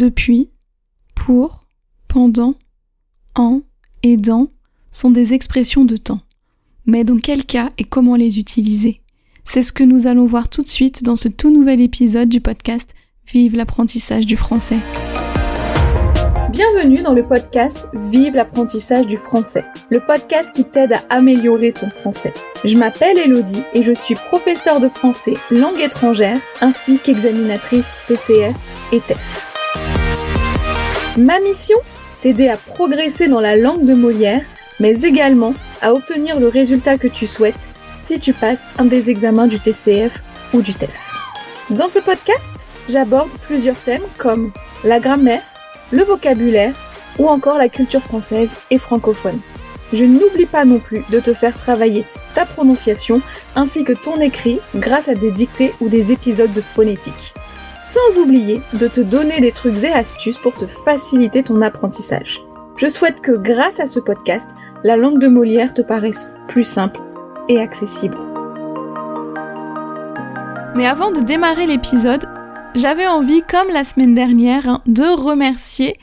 Depuis, pour, pendant, en et dans sont des expressions de temps. Mais dans quel cas et comment les utiliser? C'est ce que nous allons voir tout de suite dans ce tout nouvel épisode du podcast Vive l'apprentissage du français. Bienvenue dans le podcast Vive l'apprentissage du français, le podcast qui t'aide à améliorer ton français. Je m'appelle Elodie et je suis professeure de français langue étrangère ainsi qu'examinatrice TCF et TEF. Ma mission T'aider à progresser dans la langue de Molière, mais également à obtenir le résultat que tu souhaites si tu passes un des examens du TCF ou du TEF. Dans ce podcast, j'aborde plusieurs thèmes comme la grammaire, le vocabulaire ou encore la culture française et francophone. Je n'oublie pas non plus de te faire travailler ta prononciation ainsi que ton écrit grâce à des dictées ou des épisodes de phonétique. Sans oublier de te donner des trucs et astuces pour te faciliter ton apprentissage. Je souhaite que grâce à ce podcast, la langue de Molière te paraisse plus simple et accessible. Mais avant de démarrer l'épisode, j'avais envie, comme la semaine dernière, hein, de remercier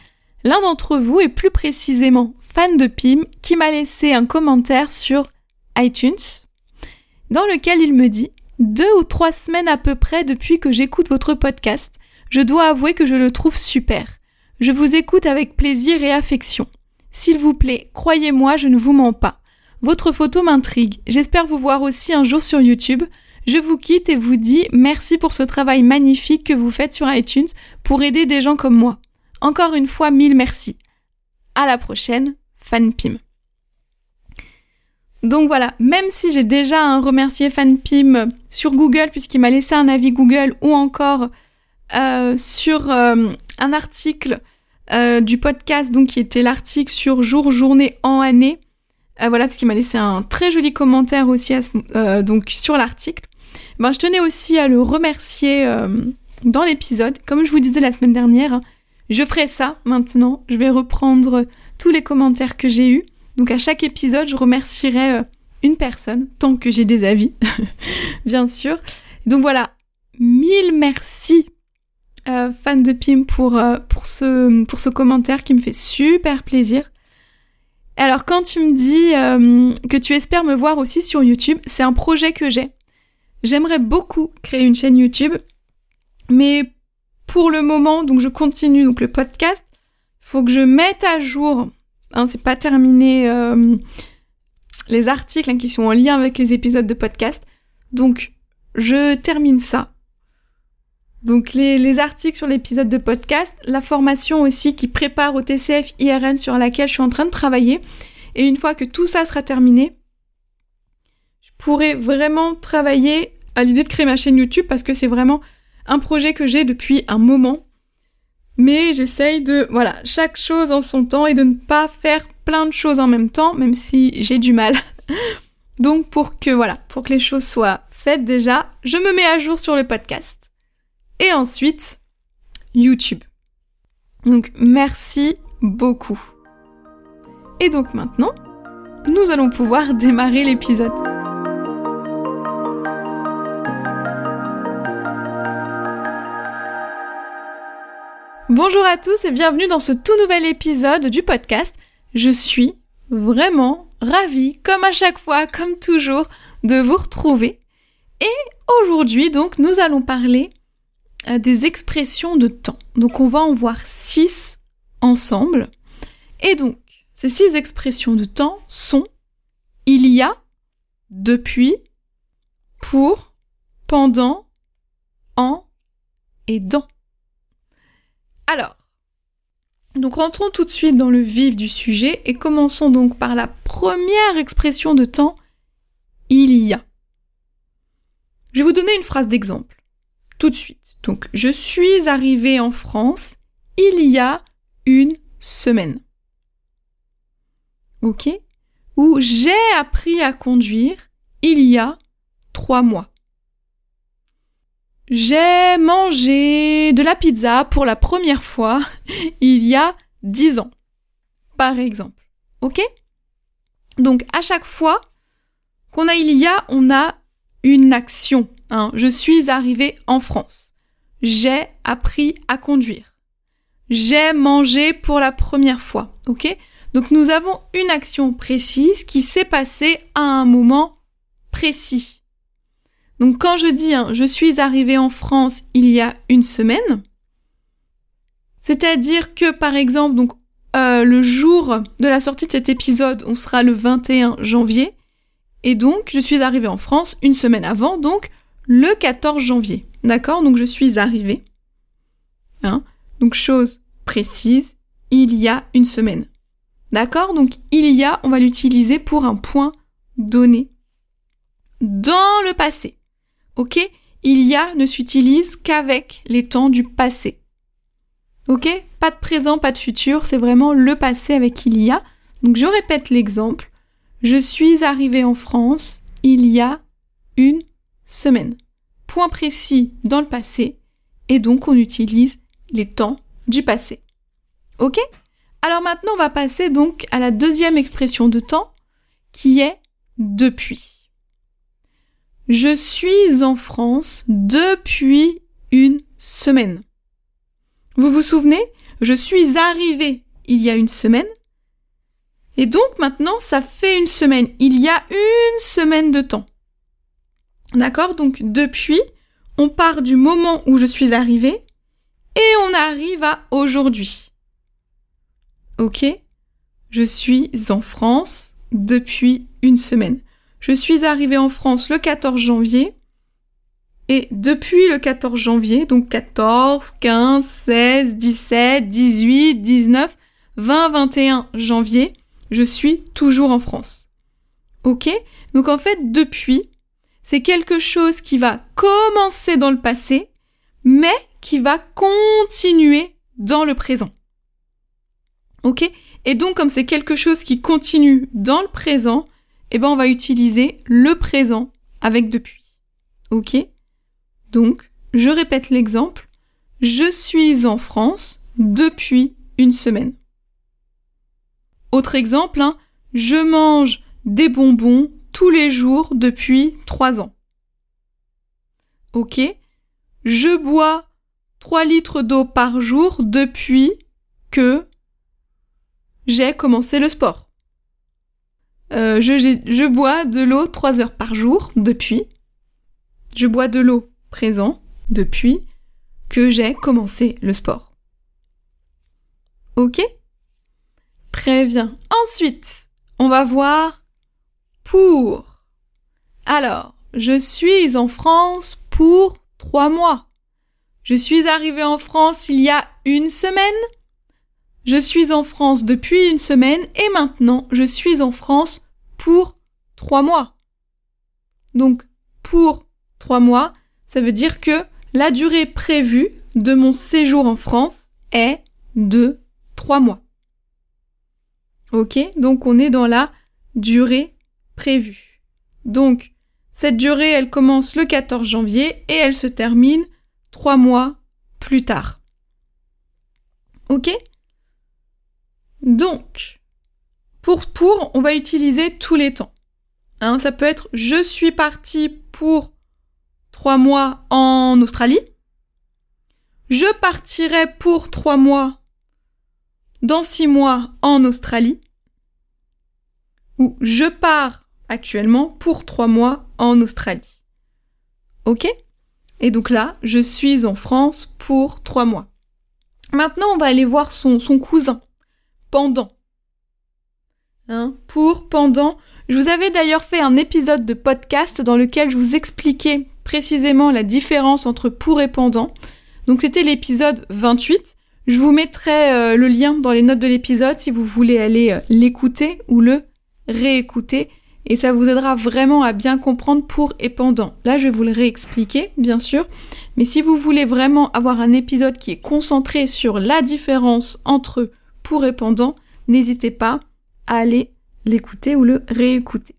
l'un d'entre vous, et plus précisément fan de Pim, qui m'a laissé un commentaire sur iTunes, dans lequel il me dit Deux ou trois semaines à peu près depuis que j'écoute votre podcast, je dois avouer que je le trouve super. Je vous écoute avec plaisir et affection. S'il vous plaît, croyez-moi, je ne vous mens pas. Votre photo m'intrigue. J'espère vous voir aussi un jour sur YouTube. Je vous quitte et vous dis merci pour ce travail magnifique que vous faites sur iTunes pour aider des gens comme moi. Encore une fois, mille merci. À la prochaine, FanPim. Donc voilà, même si j'ai déjà un remercié FanPim sur Google puisqu'il m'a laissé un avis Google ou encore euh, sur euh, un article euh, du podcast, donc qui était l'article sur jour, journée, en année. voilà, parce qu'il m'a laissé un très joli commentaire aussi donc sur l'article. Ben, je tenais aussi à le remercier dans l'épisode. Comme je vous disais la semaine dernière, je ferai ça maintenant. Je vais reprendre tous les commentaires que j'ai eus. Donc à chaque épisode, je remercierai euh, une personne, tant que j'ai des avis, bien sûr. Donc voilà, mille merci, euh, fan de Pim, pour, pour, ce, pour ce commentaire qui me fait super plaisir. Alors quand tu me dis que tu espères me voir aussi sur YouTube, c'est un projet que j'ai. J'aimerais beaucoup créer une chaîne YouTube, mais pour le moment, donc je continue donc le podcast. Faut que je mette à jour, hein, c'est pas terminé, euh, les articles hein, qui sont en lien avec les épisodes de podcast. Donc je termine ça. Donc les, les articles sur l'épisode de podcast, la formation aussi qui prépare au TCF IRN sur laquelle je suis en train de travailler. Et une fois que tout ça sera terminé, pourrais vraiment travailler à l'idée de créer ma chaîne YouTube parce que c'est vraiment un projet que j'ai depuis un moment. Mais j'essaye de, voilà, chaque chose en son temps et de ne pas faire plein de choses en même temps, même si j'ai du mal. Donc pour que, voilà, pour que les choses soient faites déjà, je me mets à jour sur le podcast. Et ensuite, YouTube. Donc merci beaucoup. Et donc maintenant, nous allons pouvoir démarrer l'épisode. Bonjour à tous et bienvenue dans ce tout nouvel épisode du podcast. Je suis vraiment ravie, comme à chaque fois, comme toujours, de vous retrouver. Et aujourd'hui, donc, nous allons parler euh, des expressions de temps. Donc, on va en voir six ensemble. Et donc, ces six expressions de temps sont il y a, depuis, pour, pendant, en et dans. Alors, donc rentrons tout de suite dans le vif du sujet et commençons donc par la première expression de temps, il y a. Je vais vous donner une phrase d'exemple, tout de suite. Donc, je suis arrivé en France il y a une semaine. Ok? Ou j'ai appris à conduire il y a trois mois. J'ai mangé de la pizza pour la première fois il y a dix ans, par exemple. Ok? Donc à chaque fois qu'on a il y a, on a une action. Hein. Je suis arrivé en France. J'ai appris à conduire. j'ai mangé pour la première fois. Ok? Donc nous avons une action précise qui s'est passée à un moment précis. Donc quand je dis hein, je suis arrivé en France il y a une semaine, c'est-à-dire que par exemple donc euh, le jour de la sortie de cet épisode, on sera le 21 janvier, et donc je suis arrivé en France une semaine avant, donc le 14 janvier. D'accord? Donc je suis arrivé. Hein donc chose précise, il y a une semaine. D'accord? Donc il y a, on va l'utiliser pour un point donné. Dans le passé. Ok? Il y a ne s'utilise qu'avec les temps du passé. Ok? Pas de présent, pas de futur, c'est vraiment le passé avec il y a. Donc je répète l'exemple. Je suis arrivé en France il y a une semaine. Point précis dans le passé et donc on utilise les temps du passé. Ok? Alors maintenant on va passer donc à la deuxième expression de temps qui est depuis. Je suis en France depuis une semaine. Vous vous souvenez? Je suis arrivé il y a une semaine. Et donc maintenant, ça fait une semaine. Il y a une semaine de temps. D'accord? Donc depuis, on part du moment où je suis arrivé et on arrive à aujourd'hui. Ok? Je suis en France depuis une semaine. Je suis arrivé en France le 14 janvier et depuis le 14 janvier, donc 14, 15, 16, 17, 18, 19, 20, 21 janvier, je suis toujours en France. Ok? Donc en fait, depuis, c'est quelque chose qui va commencer dans le passé, mais qui va continuer dans le présent. Ok? Et donc comme c'est quelque chose qui continue dans le présent, eh ben on va utiliser le présent avec depuis. Ok? Donc, je répète l'exemple. Je suis en France depuis une semaine. Autre exemple, hein, je mange des bonbons tous les jours depuis trois ans. Ok? Je bois 3 litres d'eau par jour depuis que j'ai commencé le sport. Euh, je, je, bois de l'eau 3 heures par jour depuis. Je bois de l'eau présent depuis que j'ai commencé le sport. Ok? Très bien. Ensuite, on va voir pour. Alors, je suis en France pour trois mois. Je suis arrivé en France il y a une semaine. Je suis en France depuis une semaine et maintenant je suis en France pour trois mois. Donc, pour trois mois, ça veut dire que la durée prévue de mon séjour en France est de 3 mois. Ok Donc on est dans la durée prévue. Donc cette durée, elle commence le 14 janvier et elle se termine 3 mois plus tard. Ok? Donc, pour pour, on va utiliser tous les temps. Hein, ça peut être je suis parti pour trois mois en Australie. Je partirai pour trois mois dans six mois en Australie. Ou je pars actuellement pour trois mois en Australie. Ok? Et donc là, je suis en France pour trois mois. Maintenant, on va aller voir son, son cousin, pendant. Hein, pour, pendant. Je vous avais d'ailleurs fait un épisode de podcast dans lequel je vous expliquais précisément la différence entre pour et pendant. Donc c'était l'épisode 28. Je vous mettrai euh, le lien dans les notes de l'épisode si vous voulez aller euh, l'écouter ou le réécouter et ça vous aidera vraiment à bien comprendre pour et pendant. Là, je vais vous le réexpliquer, bien sûr, mais si vous voulez vraiment avoir un épisode qui est concentré sur la différence entre pour et pendant, n'hésitez pas à aller l'écouter ou le réécouter.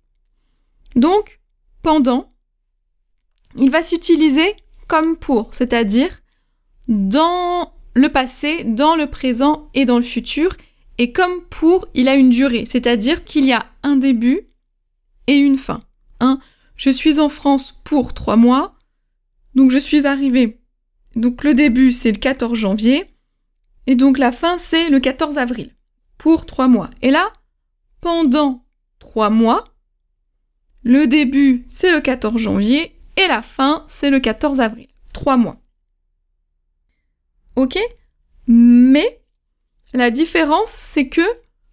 Donc, pendant, il va s'utiliser comme pour, c'est-à-dire dans le passé, dans le présent et dans le futur. Et comme pour, il a une durée, c'est-à-dire qu'il y a un début et une fin. Hein je suis en France pour trois mois, donc je suis arrivée. Donc le début, c'est le 14 janvier, Et donc la fin, c'est le 14 avril, pour trois mois. Et là, pendant trois mois, le début, c'est le 14 janvier, et la fin, c'est le 14 avril. Trois mois. Ok? Mais la différence, c'est que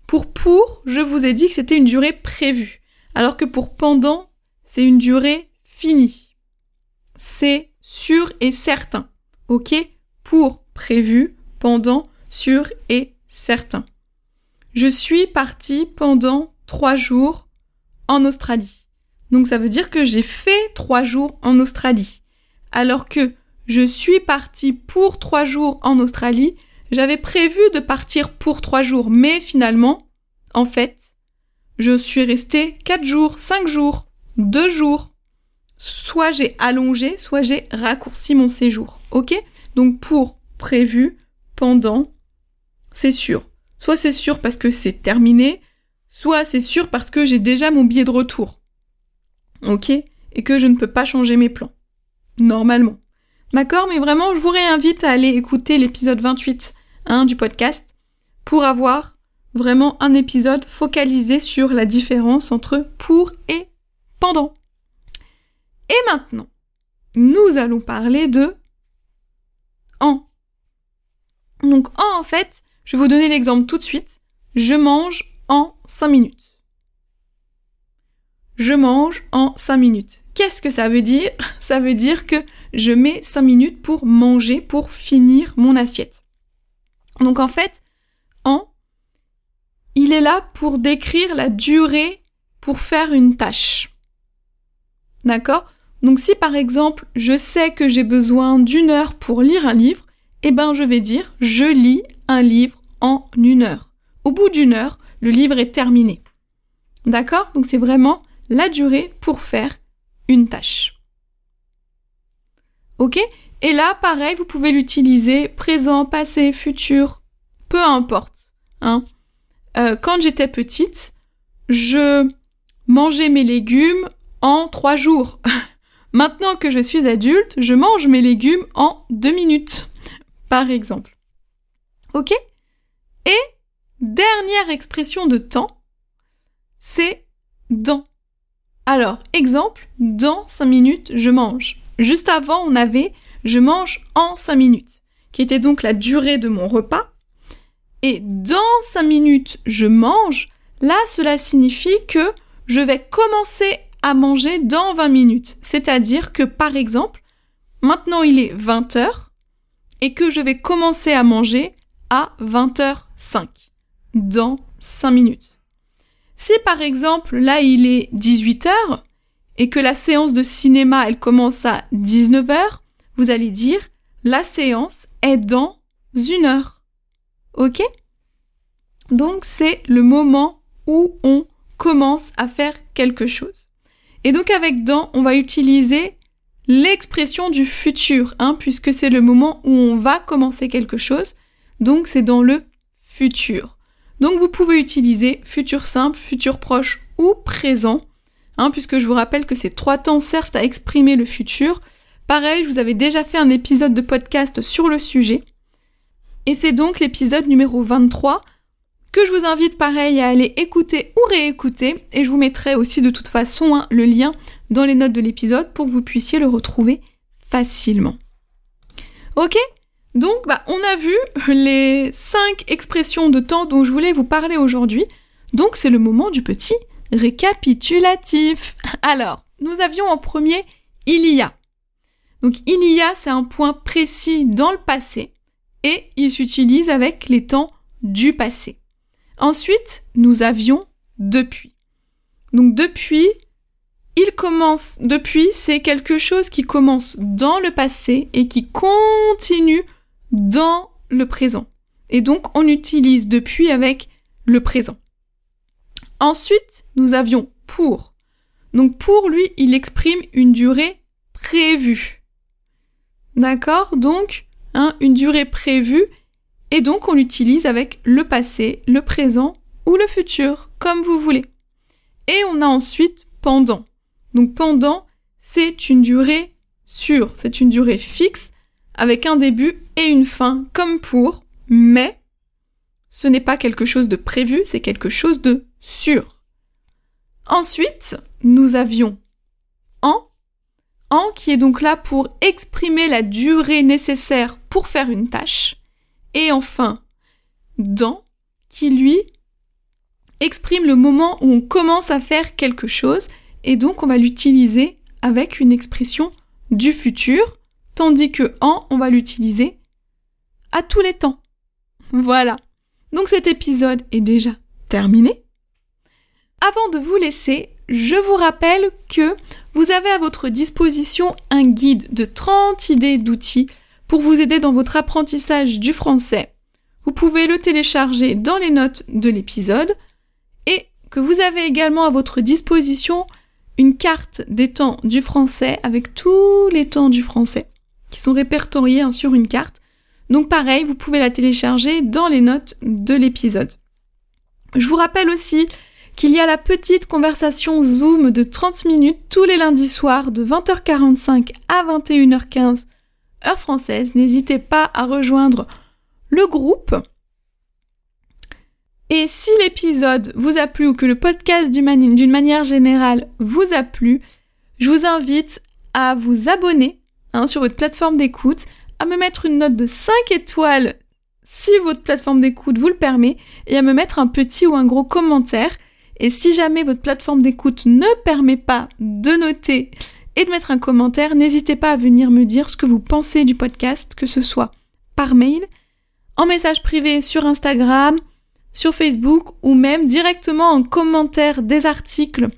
pour pour, je vous ai dit que c'était une durée prévue, alors que pour pendant, c'est une durée finie. C'est sûr et certain. Ok? Pour prévu, pendant, sûr et certain. Je suis partie pendant trois jours en Australie. Donc ça veut dire que j'ai fait trois jours en Australie. Alors que je suis partie pour trois jours en Australie, j'avais prévu de partir pour trois jours, mais finalement, en fait, je suis restée quatre jours, cinq jours, deux jours. Soit j'ai allongé, soit j'ai raccourci mon séjour. Ok? Donc pour prévu, pendant, c'est sûr. Soit c'est sûr parce que c'est terminé, soit c'est sûr parce que j'ai déjà mon billet de retour. Ok? Et que je ne peux pas changer mes plans. Normalement. D'accord? Mais vraiment, je vous réinvite à aller écouter l'épisode 28 hein, du podcast pour avoir vraiment un épisode focalisé sur la différence entre pour et pendant. Et maintenant, nous allons parler de en. Donc en, fait, je vais vous donner l'exemple tout de suite. Je mange en 5 minutes. Je mange en 5 minutes. Qu'est-ce que ça veut dire? Ça veut dire que je mets 5 minutes pour manger, pour finir mon assiette. Donc en fait, en, il est là pour décrire la durée pour faire une tâche. D'accord? Donc si par exemple je sais que j'ai besoin d'une heure pour lire un livre, eh ben je vais dire je lis un livre en une heure. Au bout d'une heure, le livre est terminé. D'accord? Donc c'est vraiment la durée pour faire une tâche. Ok? Et là, pareil, vous pouvez l'utiliser présent, passé, futur, peu importe. Hein. Euh, quand j'étais petite, je mangeais mes légumes en trois jours. Maintenant que je suis adulte, je mange mes légumes en deux minutes, par exemple. Ok? Et dernière expression de temps, c'est dans. Alors, exemple, dans 5 minutes, je mange. Juste avant, on avait je mange en 5 minutes, qui était donc la durée de mon repas. Et dans 5 minutes, je mange. Là, cela signifie que je vais commencer à manger dans 20 minutes. C'est-à-dire que, par exemple, maintenant il est 20h et que je vais commencer à manger à 20h05 dans 5 minutes. Si par exemple là il est 18h et que la séance de cinéma elle commence à 19h, vous allez dire la séance est dans une heure. Ok? Donc c'est le moment où on commence à faire quelque chose. Et donc avec dans, on va utiliser l'expression du futur, hein, puisque c'est le moment où on va commencer quelque chose. Donc c'est dans le futur. Donc vous pouvez utiliser futur simple, futur proche ou présent, hein, puisque je vous rappelle que ces trois temps servent à exprimer le futur. Pareil, je vous avais déjà fait un épisode de podcast sur le sujet. Et c'est donc l'épisode numéro 23 que je vous invite pareil à aller écouter ou réécouter. Et je vous mettrai aussi de toute façon hein, le lien dans les notes de l'épisode pour que vous puissiez le retrouver facilement. Ok? Donc, bah, on a vu les cinq expressions de temps dont je voulais vous parler aujourd'hui. Donc, c'est le moment du petit récapitulatif. Alors, nous avions en premier il y a. Donc, il y a, c'est un point précis dans le passé et il s'utilise avec les temps du passé. Ensuite, nous avions depuis. Donc, depuis, il commence, depuis, c'est quelque chose qui commence dans le passé et qui continue dans le présent. Et donc on utilise depuis avec le présent. Ensuite, nous avions pour. Donc pour lui, il exprime une durée prévue. D'accord? Donc, hein, une durée prévue. Et donc on l'utilise avec le passé, le présent ou le futur, comme vous voulez. Et on a ensuite pendant. Donc pendant, c'est une durée sûre, c'est une durée fixe avec un début et une fin, comme pour mais ce n'est pas quelque chose de prévu, c'est quelque chose de sûr. Ensuite, nous avions en, en qui est donc là pour exprimer la durée nécessaire pour faire une tâche, et enfin dans qui lui exprime le moment où on commence à faire quelque chose, et donc on va l'utiliser avec une expression du futur, tandis que en, on va l'utiliser à tous les temps. Voilà. Donc cet épisode est déjà terminé. Avant de vous laisser, je vous rappelle que vous avez à votre disposition un guide de 30 idées d'outils pour vous aider dans votre apprentissage du français. Vous pouvez le télécharger dans les notes de l'épisode et que vous avez également à votre disposition une carte des temps du français avec tous les temps du français qui sont répertoriés hein, sur une carte. Donc pareil, vous pouvez la télécharger dans les notes de l'épisode. Je vous rappelle aussi qu'il y a la petite conversation Zoom de 30 minutes tous les lundis soirs de 20h45 à 21h15 heure française. N'hésitez pas à rejoindre le groupe. Et si l'épisode vous a plu ou que le podcast d'une manière générale vous a plu, je vous invite à vous abonner hein, sur votre plateforme d'écoute, à me mettre une note de 5 étoiles si votre plateforme d'écoute vous le permet, et à me mettre un petit ou un gros commentaire. Et si jamais votre plateforme d'écoute ne permet pas de noter et de mettre un commentaire, n'hésitez pas à venir me dire ce que vous pensez du podcast, que ce soit par mail, en message privé sur Instagram, sur Facebook ou même directement en commentaire des articles,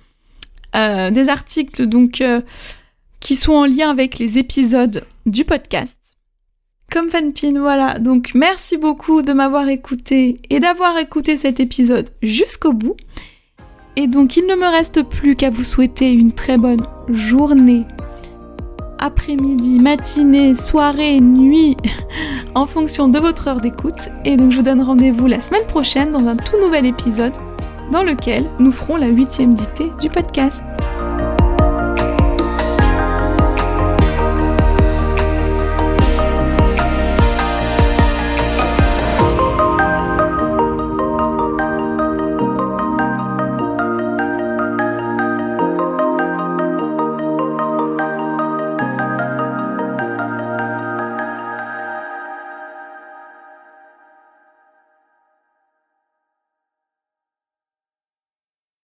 euh, des articles donc euh, qui sont en lien avec les épisodes du podcast. Comme fanpin, voilà. Donc merci beaucoup de m'avoir écouté et d'avoir écouté cet épisode jusqu'au bout. Et donc il ne me reste plus qu'à vous souhaiter une très bonne journée, après-midi, matinée, soirée, nuit, en fonction de votre heure d'écoute. Et donc je vous donne rendez-vous la semaine prochaine dans un tout nouvel épisode dans lequel nous ferons la huitième dictée du podcast.